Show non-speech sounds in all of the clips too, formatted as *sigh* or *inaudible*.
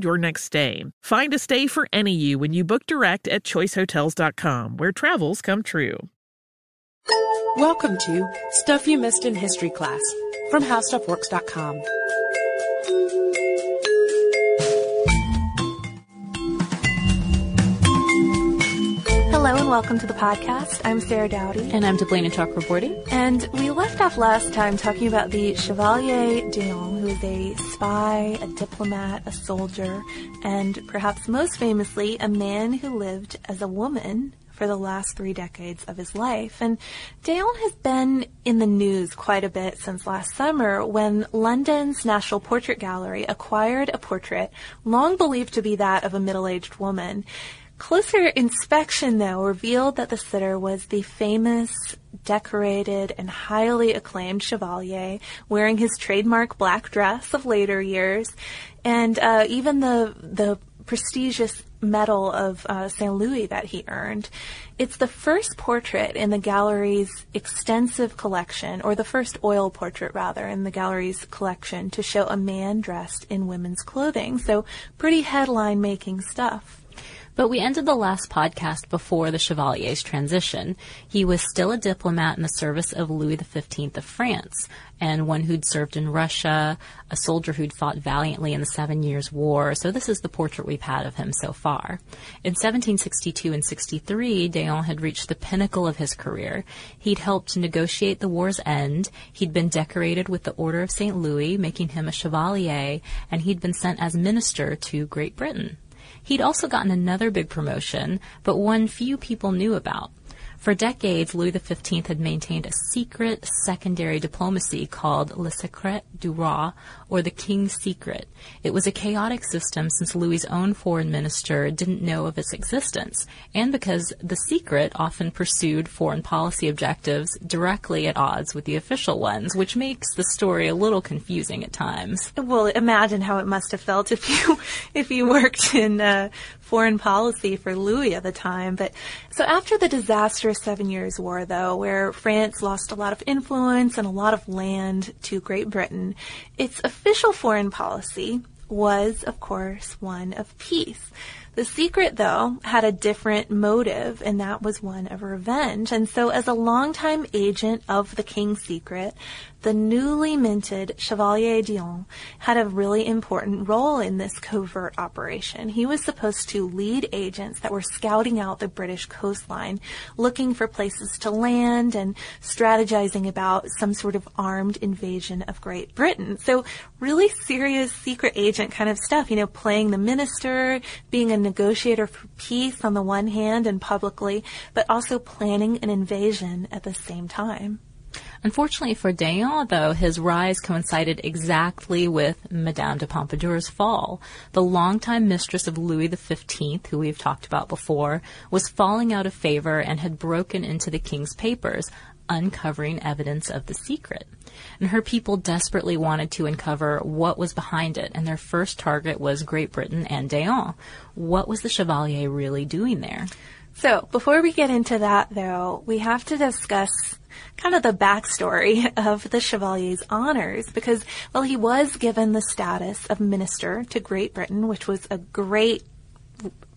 your next stay. Find a stay for any you when you book direct at choicehotels.com, where travels come true. Welcome to Stuff You Missed in History Class from HowStuffWorks.com. Hello and welcome to the podcast. I'm Sarah Dowdy. And I'm Deblina Chakraborty. And we left off last time talking about the Chevalier d'Eon, who is a spy, a diplomat, a soldier, and perhaps most famously, a man who lived as a woman for the last three decades of his life. And d'Eon has been in the news quite a bit since last summer when London's National Portrait Gallery acquired a portrait long believed to be that of a middle-aged woman. Closer inspection, though, revealed that the sitter was the famous, decorated, and highly acclaimed Chevalier, wearing his trademark black dress of later years, and uh, even the the prestigious Medal of uh, St. Louis that he earned. It's the first portrait in the gallery's extensive collection, or the first oil portrait, rather, in the gallery's collection to show a man dressed in women's clothing. So, pretty headline making stuff. But we ended the last podcast before the Chevalier's transition. He was still a diplomat in the service of Louis XV of France, and one who'd served in Russia, a soldier who'd fought valiantly in the Seven Years' War. So this is the portrait we've had of him so far. In 1762 and 63, d'Eon had reached the pinnacle of his career. He'd helped negotiate the war's end. He'd been decorated with the Order of St. Louis, making him a chevalier, and he'd been sent as minister to Great Britain. He'd also gotten another big promotion, but one few people knew about. For decades, Louis XV had maintained a secret secondary diplomacy called Le Secret du Roi, or the King's Secret. It was a chaotic system since Louis's own foreign minister didn't know of its existence, and because the secret often pursued foreign policy objectives directly at odds with the official ones, which makes the story a little confusing at times. Well, imagine how it must have felt if you if you worked in uh, foreign policy for Louis at the time. But so after the disastrous Seven Years' War, though, where France lost a lot of influence and a lot of land to Great Britain, its official foreign policy was, of course, one of peace. The secret, though, had a different motive, and that was one of revenge. And so, as a longtime agent of the King's Secret, the newly minted Chevalier d'Eon had a really important role in this covert operation. He was supposed to lead agents that were scouting out the British coastline, looking for places to land and strategizing about some sort of armed invasion of Great Britain. So really serious secret agent kind of stuff, you know, playing the minister, being a negotiator for peace on the one hand and publicly, but also planning an invasion at the same time. Unfortunately for D'Eon, though, his rise coincided exactly with Madame de Pompadour's fall. The longtime mistress of Louis XV, who we've talked about before, was falling out of favor and had broken into the king's papers, uncovering evidence of the secret. And her people desperately wanted to uncover what was behind it, and their first target was Great Britain and D'Eon. What was the Chevalier really doing there? So, before we get into that, though, we have to discuss kind of the backstory *laughs* of the Chevalier's honors because, well, he was given the status of minister to Great Britain, which was a great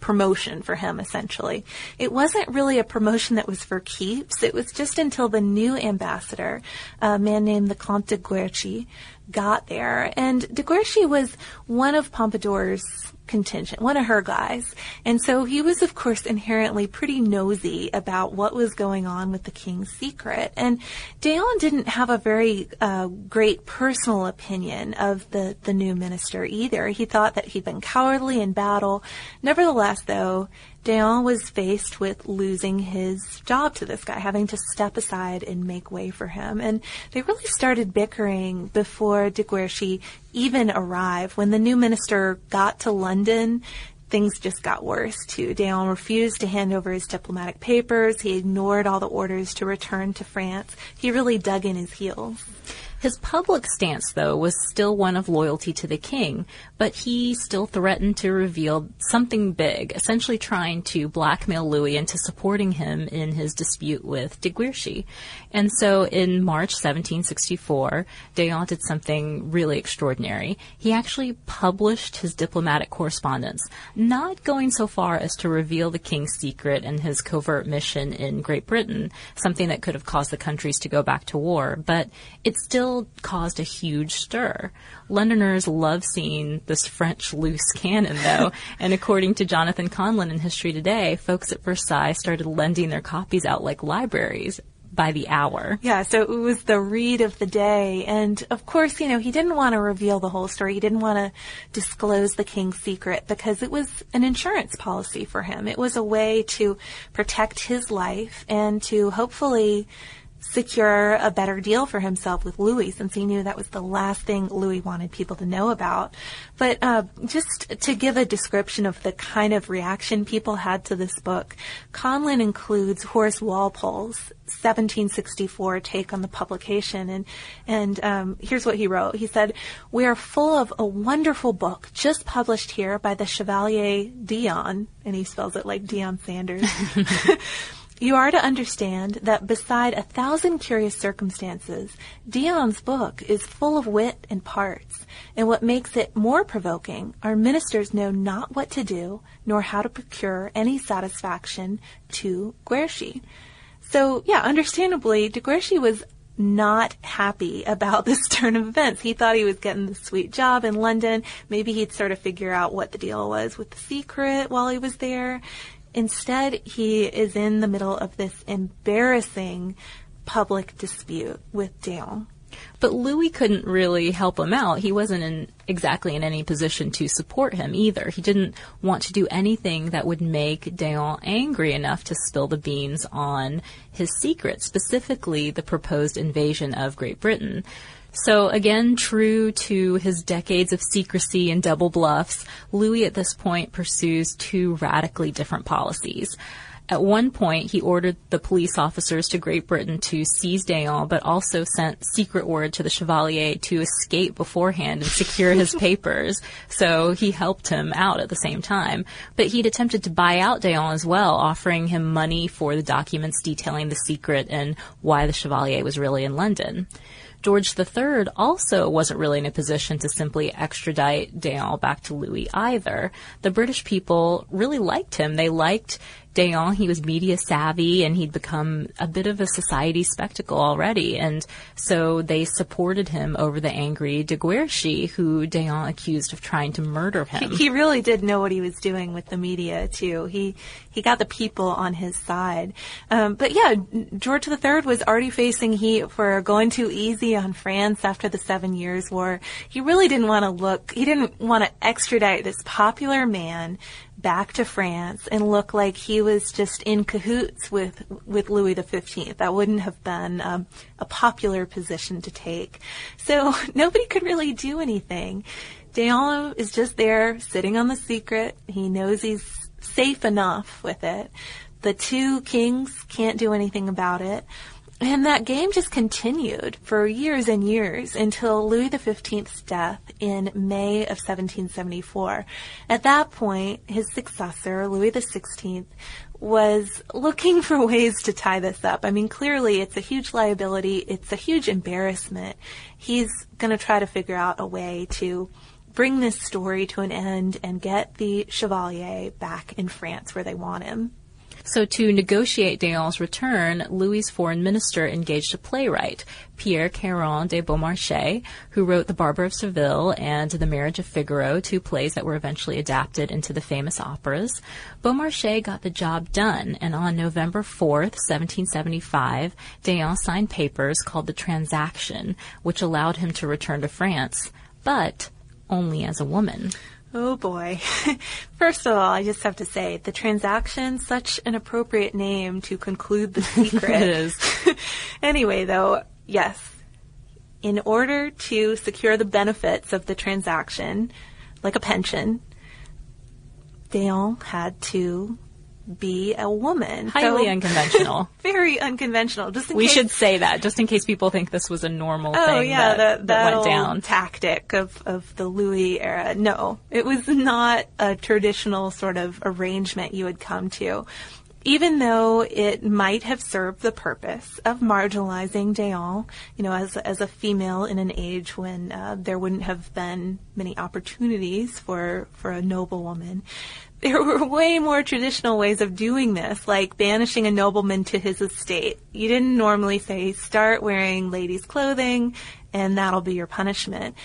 promotion for him, essentially. It wasn't really a promotion that was for keeps. It was just until the new ambassador, a man named the Comte de Guerchy, got there. And de Guerchy was one of Pompadour's contingent, one of her guys. And so he was, of course, inherently pretty nosy about what was going on with the king's secret. And D'Eon didn't have a very uh, great personal opinion of the, the new minister either. He thought that he'd been cowardly in battle. Nevertheless, though, D'Eon was faced with losing his job to this guy, having to step aside and make way for him. And they really started bickering before de Guerchy even arrived. When the new minister got to London, things just got worse too. D'Eon refused to hand over his diplomatic papers. He ignored all the orders to return to France. He really dug in his heels. His public stance, though, was still one of loyalty to the king, but he still threatened to reveal something big, essentially trying to blackmail Louis into supporting him in his dispute with de Guerchy. And so in March 1764, D'Eon did something really extraordinary. He actually published his diplomatic correspondence, not going so far as to reveal the king's secret and his covert mission in Great Britain, something that could have caused the countries to go back to war, but it still caused a huge stir. Londoners love seeing this French loose cannon, though, *laughs* and according to Jonathan Conlin in History Today, folks at Versailles started lending their copies out like libraries by the hour. Yeah, so it was the read of the day. And of course, you know, he didn't want to reveal the whole story. He didn't want to disclose the king's secret because it was an insurance policy for him. It was a way to protect his life and to hopefully secure a better deal for himself with Louis since he knew that was the last thing Louis wanted people to know about. But uh, just to give a description of the kind of reaction people had to this book, Conlin includes Horace Walpole's 1764 take on the publication, and and um, here's what he wrote. He said, "We are full of a wonderful book just published here by the Chevalier Dion, and he spells it like Deion Sanders." *laughs* *laughs* You are to understand that beside a thousand curious circumstances, Dion's book is full of wit and parts, and what makes it more provoking, our ministers know not what to do, nor how to procure any satisfaction to Guerchy. So, yeah, understandably, de Guerchy was not happy about *laughs* this turn of events. He thought he was getting the sweet job in London. Maybe he'd sort of figure out what the deal was with the secret while he was there. Instead, he is in the middle of this embarrassing public dispute with D'Eon. But Louis couldn't really help him out. He wasn't in exactly in any position to support him either. He didn't want to do anything that would make D'Eon angry enough to spill the beans on his secret, specifically the proposed invasion of Great Britain. So again, true to his decades of secrecy and double bluffs, Louis at this point pursues two radically different policies. At one point, he ordered the police officers to Great Britain to seize D'Eon, but also sent secret word to the Chevalier to escape beforehand and secure his *laughs* papers. So he helped him out at the same time. But he'd attempted to buy out D'Eon as well, offering him money for the documents detailing the secret and why the Chevalier was really in London. George III also wasn't really in a position to simply extradite D'Eon back to Louis either. The British people really liked him. They liked D'Eon, he was media savvy and he'd become a bit of a society spectacle already. And so they supported him over the angry de Guerchy, who D'Eon accused of trying to murder him. He, he really did know what he was doing with the media too. He he got the people on his side. Um, but yeah, George III was already facing heat for going too easy on France after the Seven Years' War. He really didn't want to look. He didn't want to extradite this popular man back to France and look like he was just in cahoots with with Louis XV. That wouldn't have been um, a popular position to take. So *laughs* nobody could really do anything. D'Eon is just there sitting on the secret. He knows he's safe enough with it. The two kings can't do anything about it. And that game just continued for years and years until Louis XV's death in May of 1774. At that point, his successor, Louis XVI, was looking *laughs* for ways to tie this up. I mean, clearly it's a huge liability. It's a huge embarrassment. He's going to try to figure out a way to bring this story to an end and get the Chevalier back in France where they want him. So to negotiate D'Eon's return, Louis's foreign minister engaged a playwright, Pierre Caron de Beaumarchais, who wrote The Barber of Seville and The Marriage of Figaro, two plays that were eventually adapted into the famous operas. Beaumarchais got the job done, and on November 4th, 1775, D'Eon signed papers called the Transaction, which allowed him to return to France. But only as a woman. Oh boy. *laughs* First of all, I just have to say, the transaction, such an appropriate name to conclude the *laughs* secret. it is. *laughs* anyway, though, yes. In order to secure the benefits of the transaction, like a pension, D'Eon had to be a woman. Highly so, unconventional. *laughs* very unconventional. Just we case, should say that, just in case people think this was a normal oh, thing yeah, that, the, that went down. Tactic of of the Louis era. No, it was not a traditional sort of arrangement you would come to. Even though it might have served the purpose of marginalizing D'Eon, you know, as as a female in an age when uh, there wouldn't have been many opportunities for for a noble woman, there were way more traditional ways of doing this, like banishing a nobleman to his estate. You didn't normally say, start wearing ladies' clothing and that'll be your punishment.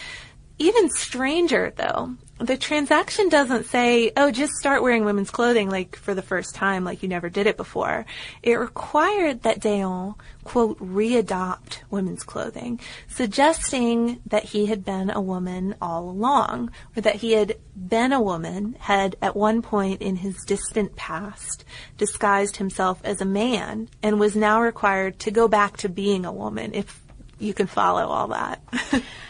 Even stranger, though, the transaction doesn't say, oh, just start wearing women's clothing like for the first time, like you never did it before. It required that D'Eon, quote, readopt women's clothing, suggesting that he had been a woman all along, or that he had been a woman, had at one point in his distant past disguised himself as a man, and was now required to go back to being a woman, if you can follow all that. *laughs*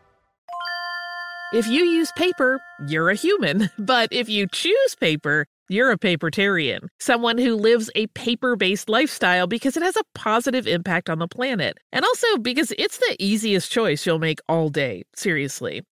If you use paper, you're a human. *laughs* But if you choose paper, you're a papertarian, someone who lives a paper based lifestyle because it has a positive impact on the planet. And also because it's the easiest choice you'll make all day. Seriously.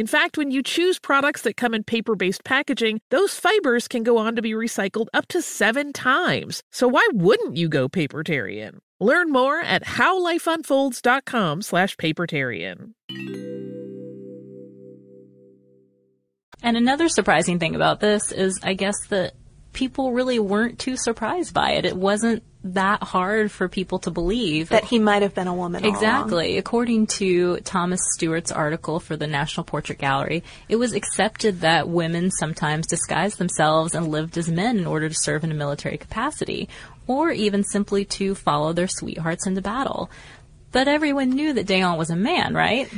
In fact, when you choose products that come in paper based packaging, those fibers can go on to be recycled up to seven times. So why wouldn't you go papertarian? Learn more at howlifeunfolds.com slash papertarian. And another surprising thing about this is, I guess, that people really weren't too surprised by it. It wasn't that hard for people to believe that he might have been a woman. Exactly. According to Thomas Stewart's article for the National Portrait Gallery, it was accepted that women sometimes disguised themselves and lived as men in order to serve in a military capacity, or even simply to follow their sweethearts into battle. But everyone knew that D'Eon was a man, right?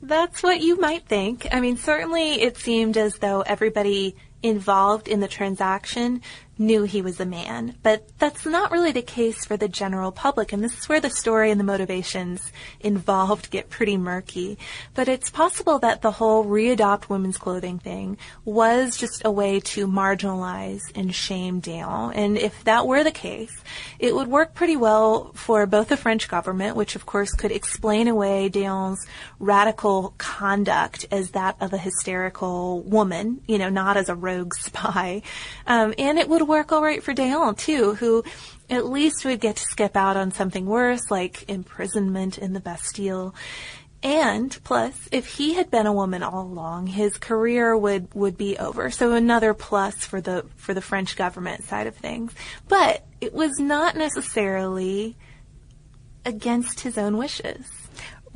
That's what you might think. I mean, certainly it seemed as though everybody involved in the transaction knew he was a man. But that's not really the case for the general public, and this is where the story and the motivations involved get pretty murky. But it's possible that the whole readopt women's clothing thing was just a way to marginalize and shame D'Eon. And if that were the case, it would work pretty well for both the French government, which of course could explain away D'Eon's radical conduct as that of a hysterical woman, you know, not as a rogue *laughs* spy. Um, and it would work all right for D'Eon too, who at least would get to skip out on something worse like imprisonment in the Bastille. And plus, if he had been a woman all along, his career would, would be over. So another plus for the for the French government side of things. But it was not necessarily against his own wishes.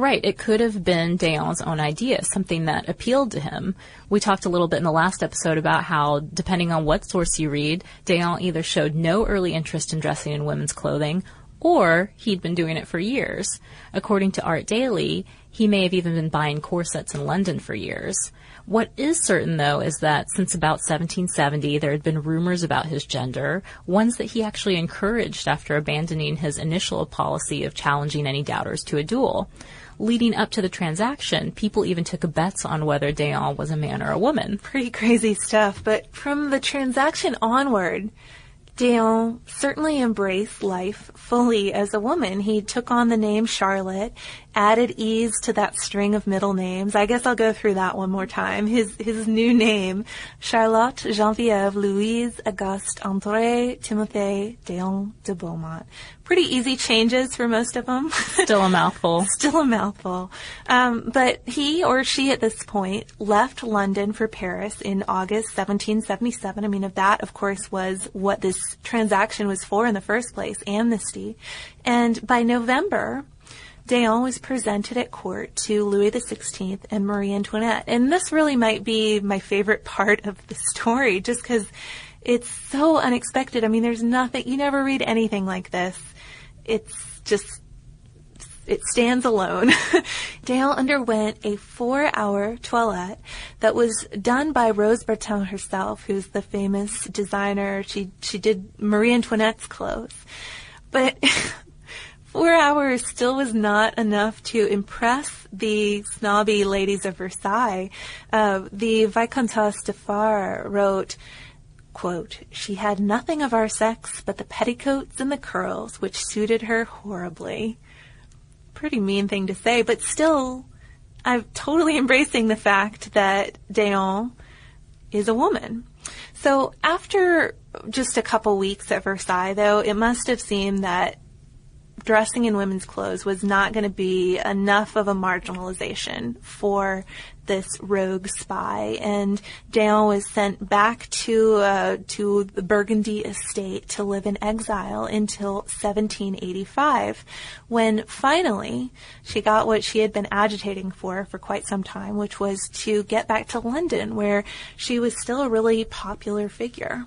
Right. It could have been D'Eon's own idea, something that appealed to him. We talked a little bit in the last episode about how, depending on what source you read, D'Eon either showed no early interest in dressing in women's clothing, or he'd been doing it for years. According to Art Daily, he may have even been buying corsets in London for years. What is certain, though, is that since about 1770, there had been rumors about his gender, ones that he actually encouraged after abandoning his initial policy of challenging any doubters to a duel leading up to the transaction, people even took bets on whether D'Eon was a man or a woman. Pretty crazy stuff. But from the transaction onward, D'Eon certainly embraced life fully as a woman. He took on the name Charlotte, added ease to that string of middle names. I guess I'll go through that one more time. His his new name, Charlotte Geneviève Louise Auguste André Timothée D'Eon de Beaumont. Pretty easy changes for most of them. *laughs* Still a mouthful. Still a mouthful. Um, but he or she at this point left London for Paris in August 1777. I mean, of that, of course, was what this transaction was for in the first place, amnesty. And by November, D'Eon was presented at court to Louis XVI and Marie Antoinette. And this really might be my favorite part of the story, just because it's so unexpected. I mean, there's nothing, you never read anything like this. It's just it stands alone. *laughs* Dale underwent a four hour toilette that was done by Rose Bertin herself, who's the famous designer. She, she did Marie Antoinette's clothes. But *laughs* four hours still was not enough to impress the snobby ladies of Versailles. Uh, the Vicomtesse de Far wrote, quote, she had nothing of our sex but the petticoats and the curls, which suited her horribly pretty mean thing to say, but still, I'm totally embracing the fact that D'Eon is a woman. So after just a couple weeks at Versailles, though, it must have seemed that dressing in women's clothes was not going to be enough of a marginalization for this rogue spy, and D'Eon was sent back to uh, to the Burgundy estate to live in exile until 1785, when finally she got what she had been agitating for for quite some time, which was to get back to London, where she was still a really popular figure.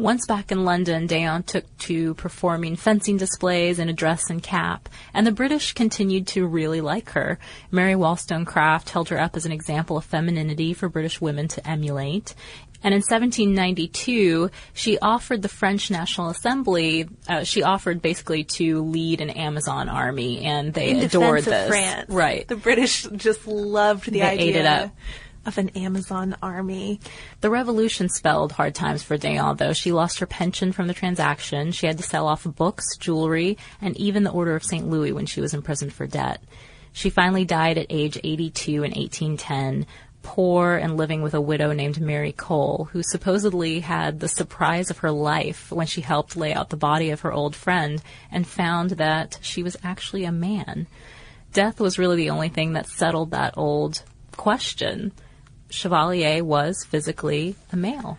Once back in London, D'Eon took to performing fencing displays in a dress and cap, and the British continued to really like her. Mary Wollstonecraft held her up as an example of femininity for British women to emulate. And in 1792, she offered the French National Assembly, uh, she offered basically to lead an Amazon army, and they in adored this. France. Right. The British just loved the they idea. Ate it up of an Amazon army. The revolution spelled hard times for D'Eon, though. She lost her pension from the transaction. She had to sell off books, jewelry, and even the Order of St. Louis when she was imprisoned for debt. She finally died at age 82 in 1810, poor and living with a widow named Mary Cole, who supposedly had the surprise of her life when she helped lay out the body of her old friend and found that she was actually a man. Death was really the only thing that settled that old question. Chevalier was physically a male.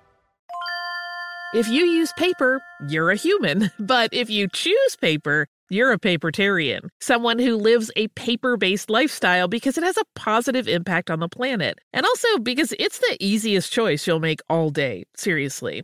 If you use paper, you're a human. *laughs* But if you choose paper, you're a papertarian, someone who lives a paper based lifestyle because it has a positive impact on the planet. And also because it's the easiest choice you'll make all day. Seriously.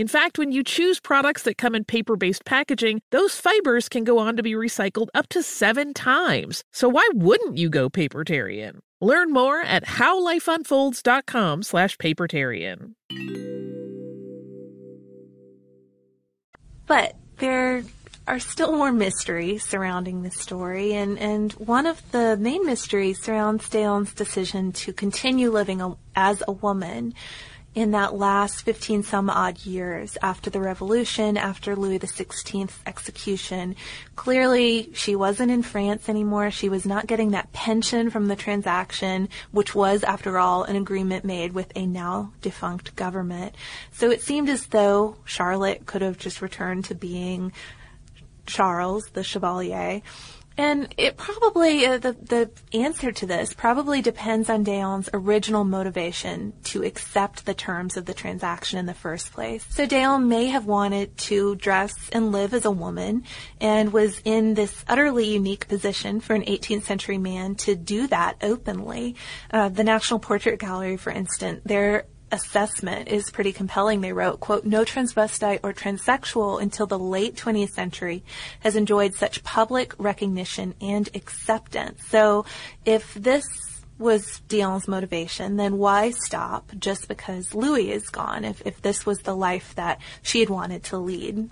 In fact, when you choose products that come in paper based packaging, those fibers can go on to be recycled up to seven times. So why wouldn't you go papertarian? Learn more at howlifeunfolds.com slash papertarian. But there are still more mysteries surrounding this story, and, and one of the main mysteries surrounds D'Eon's decision to continue living a, as a woman in that last 15 some odd years after the revolution, after Louis XVI's execution. Clearly, she wasn't in France anymore. She was not getting that pension from the transaction, which was, after all, an agreement made with a now defunct government. So it seemed as though Charlotte could have just returned to being Charles, the Chevalier. And it probably, uh, the, the answer to this probably depends on D'Eon's original motivation to accept the terms of the transaction in the first place. So D'Eon may have wanted to dress and live as a woman and was in this utterly unique position for an 18th century man to do that openly. Uh, the National Portrait Gallery, for instance, their assessment is pretty compelling. They wrote, quote, no transvestite or transsexual until the late 20th century has enjoyed such public recognition and acceptance. So if this was D'Eon's motivation, then why stop just because Louis is gone if, if this was the life that she had wanted to lead?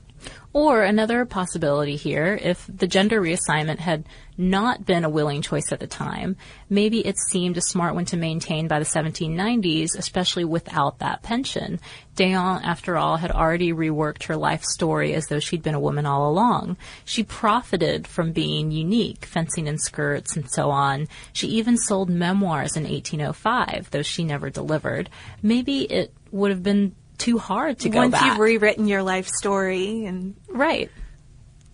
Or another possibility here, if the gender reassignment had not been a willing choice at the time, maybe it seemed a smart one to maintain by the 1790s, especially without that pension. D'Eon, after all, had already reworked her life story as though she'd been a woman all along. She profited from being unique, fencing in skirts and so on. She even sold memoirs in 1805, though she never delivered. Maybe it would have been too hard to go Once back. Once you've rewritten your life story and right.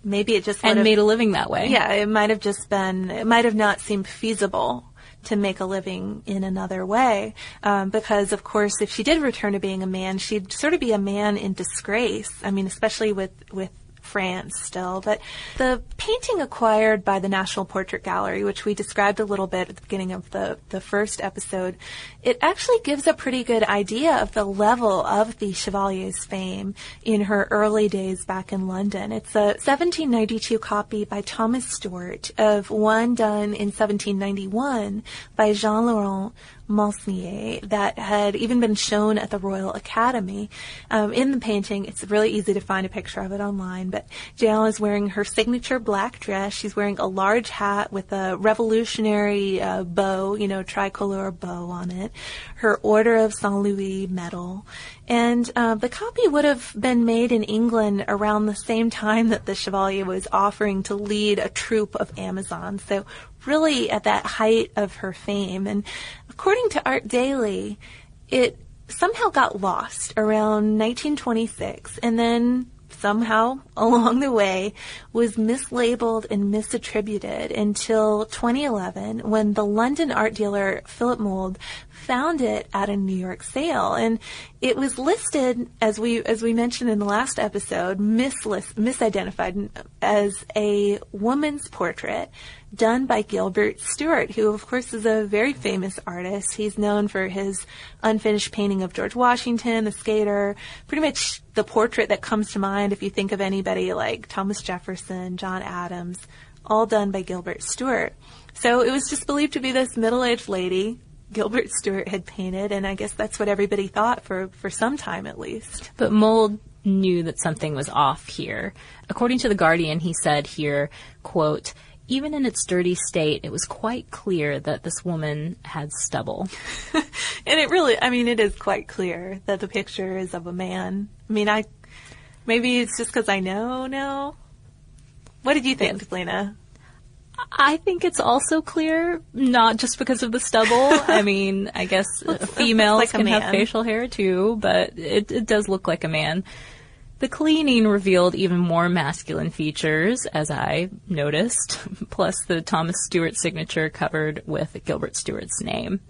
maybe it just And made a living that way. Yeah, it might have just been, it might have not seemed feasible to make a living in another way. Um, because, of course, if she did return to being a man, she'd sort of be a man in disgrace. I mean, especially with, with France still. But the painting acquired by the National Portrait Gallery, which we described a little bit at the beginning of the, the first episode, it actually gives a pretty good idea of the level of the Chevalier's fame in her early days back in London. It's a 1792 copy by Thomas Stewart of one done in 1791 by Jean-Laurent Mosnier that had even been shown at the Royal Academy. Um, in the painting, it's really easy to find a picture of it online, but Jael is wearing her signature black dress. She's wearing a large hat with a revolutionary uh, bow, you know, tricolor bow on it, her Order of Saint Louis medal, and uh, the copy would have been made in England around the same time that the Chevalier was offering to lead a troop of Amazons. So really at that height of her fame. And according to Art Daily, it somehow got lost around 1926 and then somehow *laughs* along the way was mislabeled and misattributed until 2011 when the London art dealer Philip Mould found it at a New York sale, and it was listed as we as we mentioned in the last episode, mislist, misidentified as a woman's portrait done by Gilbert Stuart, who of course is a very famous artist. He's known for his unfinished painting of George Washington, the skater, pretty much the portrait that comes to mind if you think of anybody like Thomas Jefferson, John Adams, all done by Gilbert Stuart. So it was just believed to be this middle-aged lady Gilbert Stuart had painted, and I guess that's what everybody thought for, for some time at least. But Mould knew that something was off here. According to The Guardian, he said here, quote, even in its dirty state, it was quite clear that this woman had stubble. *laughs* and it really, I mean, it is quite clear that the picture is of a man. I mean, I, maybe it's just because I know now. What did you think, yes. Lena? I think it's also clear, not just because of the stubble. *laughs* I mean, I guess females like can have facial hair too, but it, it does look like a man. The cleaning revealed even more masculine features, as I noticed, *laughs* plus the Thomas Stewart signature covered with Gilbert Stuart's name.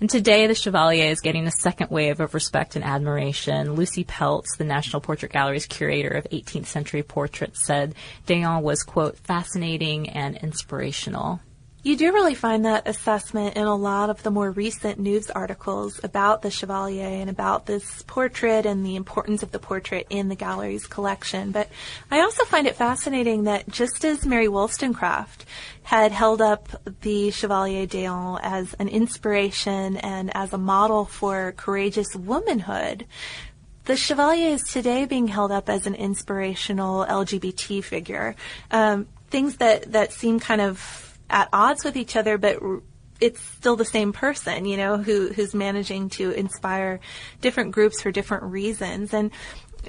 And today, the Chevalier is getting a second wave of respect and admiration. Lucy Peltz, the National Portrait Gallery's curator of 18th century portraits, said D'Eon was, quote, fascinating and inspirational. You do really find that assessment in a lot of the more recent news articles about the Chevalier and about this portrait and the importance of the portrait in the gallery's collection. But I also find it fascinating that just as Mary Wollstonecraft had held up the Chevalier d'Eon as an inspiration and as a model for courageous womanhood, the Chevalier is today being held up as an inspirational LGBT figure. Um, things that, that seem kind of at odds with each other, but it's still the same person, you know, who who's managing to inspire different groups for different reasons. And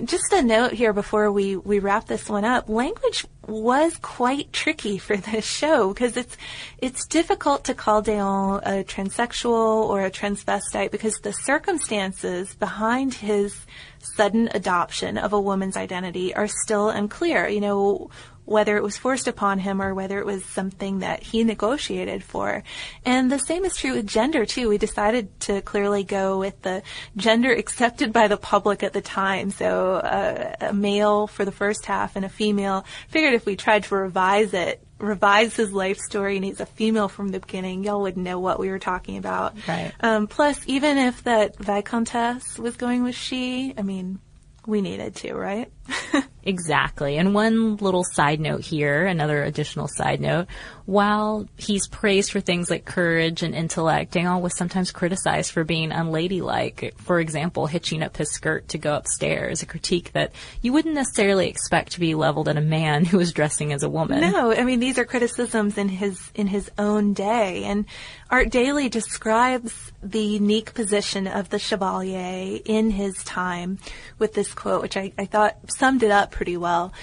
just a note here before we, we wrap this one up, language was quite tricky *laughs* for this show because it's it's difficult to call D'Eon a transsexual or a transvestite because the circumstances behind his sudden adoption of a woman's identity are still unclear. You know, whether it was forced upon him or whether it was something that he negotiated for. And the same is true with gender too. We decided to clearly go with the gender accepted by the public at the time. So uh, a male for the first half and a female. Figured if we tried to revise it, revise his life story and he's a female from the beginning, y'all would know what we were talking about. Right. Um, plus, even if that Viscountess was going with she, I mean, we needed to, right? *laughs* exactly. And one little side note here, another additional side note, while he's praised for things like courage and intellect, D'Eon was sometimes criticized for being unladylike. For example, hitching up his skirt to go upstairs, a critique that you wouldn't necessarily expect to be leveled at a man who was dressing as a woman. No, I mean these are criticisms in his in his own day, and Art Daily describes the unique position of the Chevalier in his time with this quote, which I, I thought summed it up pretty well.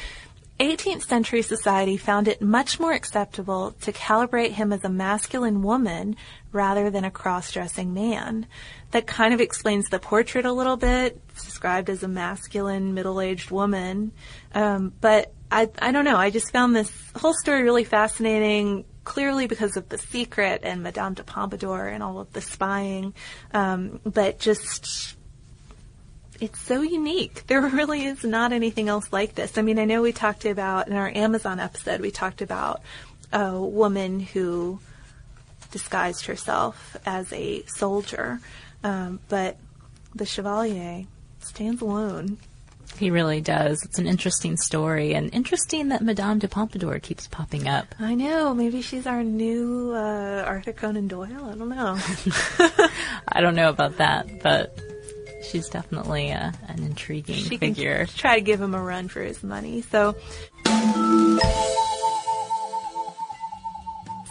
18th century society found it much more acceptable to calibrate him as a masculine woman rather than a cross-dressing man. That kind of explains the portrait a little bit. Described as a masculine, middle-aged woman. Um, but I, I don't know. I just found this whole story really fascinating clearly because of the secret and Madame de Pompadour and all of the spying, um, but just it's so unique. *laughs* There really is not anything else like this. I mean, I know we talked about in our Amazon episode, we talked about a woman who disguised herself as a soldier, um, but the Chevalier stands alone. He really does. It's an interesting story, and interesting that Madame de Pompadour keeps popping up. I know. Maybe she's our new uh, Arthur Conan Doyle. I don't know. *laughs* I don't know about that, but she's definitely a, an intriguing she figure. Can try to give him a run for his money. So.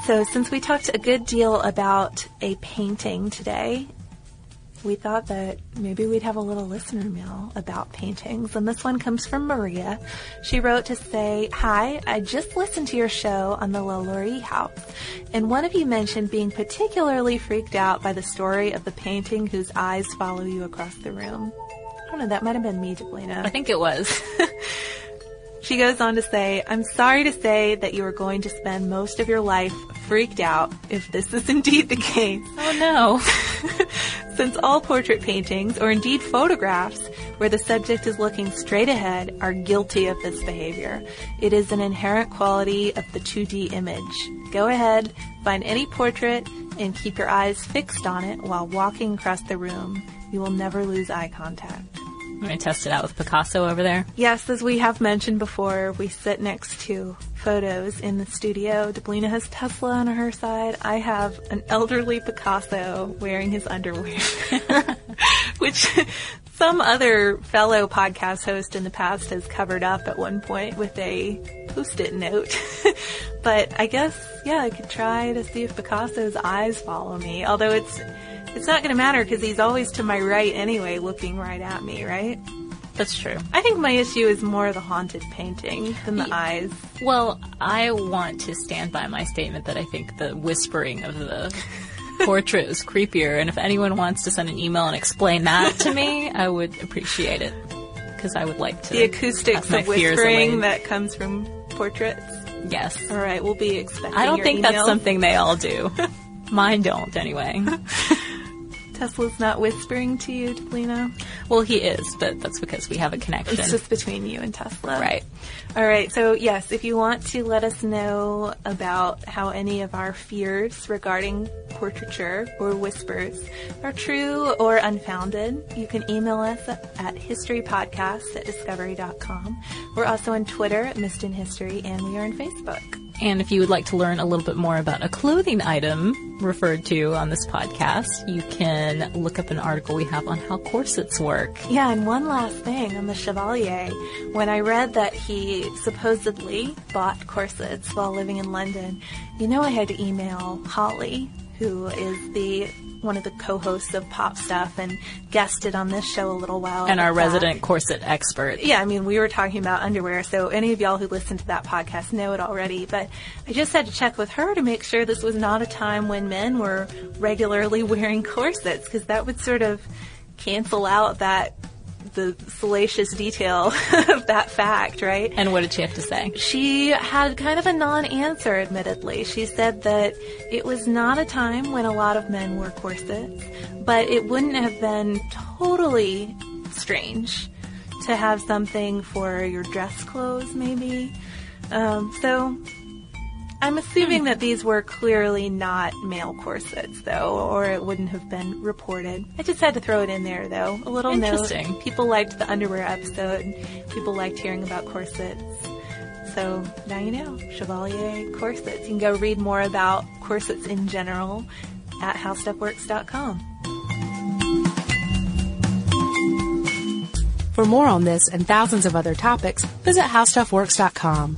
So, since we talked a good deal about a painting today, we thought that maybe we'd have a little listener mail about paintings. And this one comes from Maria. She wrote to say, Hi, I just listened to your show on the LaLaurie house, and one of you mentioned being particularly freaked out by the story of the painting whose eyes follow you across the room. I don't know, that might have been me, Deblina. I think it was. *laughs* She goes on to say, I'm sorry to say that you are going to spend most of your life freaked out if this is indeed the case. Oh no. *laughs* Since all portrait paintings, or indeed photographs, where the subject is looking straight ahead, are guilty of this behavior. It is an inherent quality of the 2D image. Go ahead, find any portrait, and keep your eyes fixed on it while walking across the room. You will never lose eye contact. I'm going to test it out with Picasso over there. Yes, as we have mentioned before, we sit next to photos in the studio. Deblina has Tesla on her side. I have an elderly Picasso wearing his underwear, *laughs* which some other fellow podcast host in the past has covered up at one point with a post-it note. *laughs* but I guess, yeah, I could try to see if Picasso's eyes follow me. Although it's it's not going to matter because he's always to my right anyway, looking right at me, right? That's true. I think my issue is more the haunted painting than the eyes. Well, I want to stand by my statement that I think the whispering of the *laughs* portrait is creepier, and if anyone wants to send an email and explain that to me, I would appreciate it because I would like to. The acoustics of whispering that comes from portraits. Yes. All right, we'll be expecting. I don't think that's something they all do. *laughs* Mine don't, anyway. *laughs* Tesla's not whispering to you, Deblina. Well, he is, but that's because we have a connection. It's just between you and Tesla. right. All right. So yes, if you want to let us know about how any of our fears regarding portraiture or whispers are true or unfounded, you can email us at historypodcast at discovery.com. We're also on Twitter at Missed in History and we are on Facebook. And if you would like to learn a little bit more about a clothing item referred to on this podcast, you can look up an article we have on how corsets work. Yeah, and one last thing on the Chevalier. When I read that he supposedly bought corsets while living in London, you know I had to email Holly, who is the one of the co-hosts of Pop Stuff and guested on this show a little while And our resident corset expert. Yeah, I mean, we were talking about underwear, so any of y'all who listen to that podcast know it already. But I just had to check with her to make sure this was not a time when men were regularly wearing corsets, because that would sort of cancel out that the salacious detail *laughs* of that fact, right? And what did she have to say? She had kind of a non-answer, admittedly. She said that it was not a time when a lot of men wore corsets, but it wouldn't have been totally strange to have something for your dress clothes, maybe. Um, so I'm assuming that these were clearly not male corsets, though, or it wouldn't have been reported. I just had to throw it in there, though. A little Interesting. note. People liked the underwear episode. People liked hearing about corsets. So now you know, Chevalier corsets. You can go read more about corsets in general at howstuffworks.com. For more on this and thousands of other topics, visit howstuffworks.com.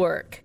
Work.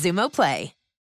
Xumo Play.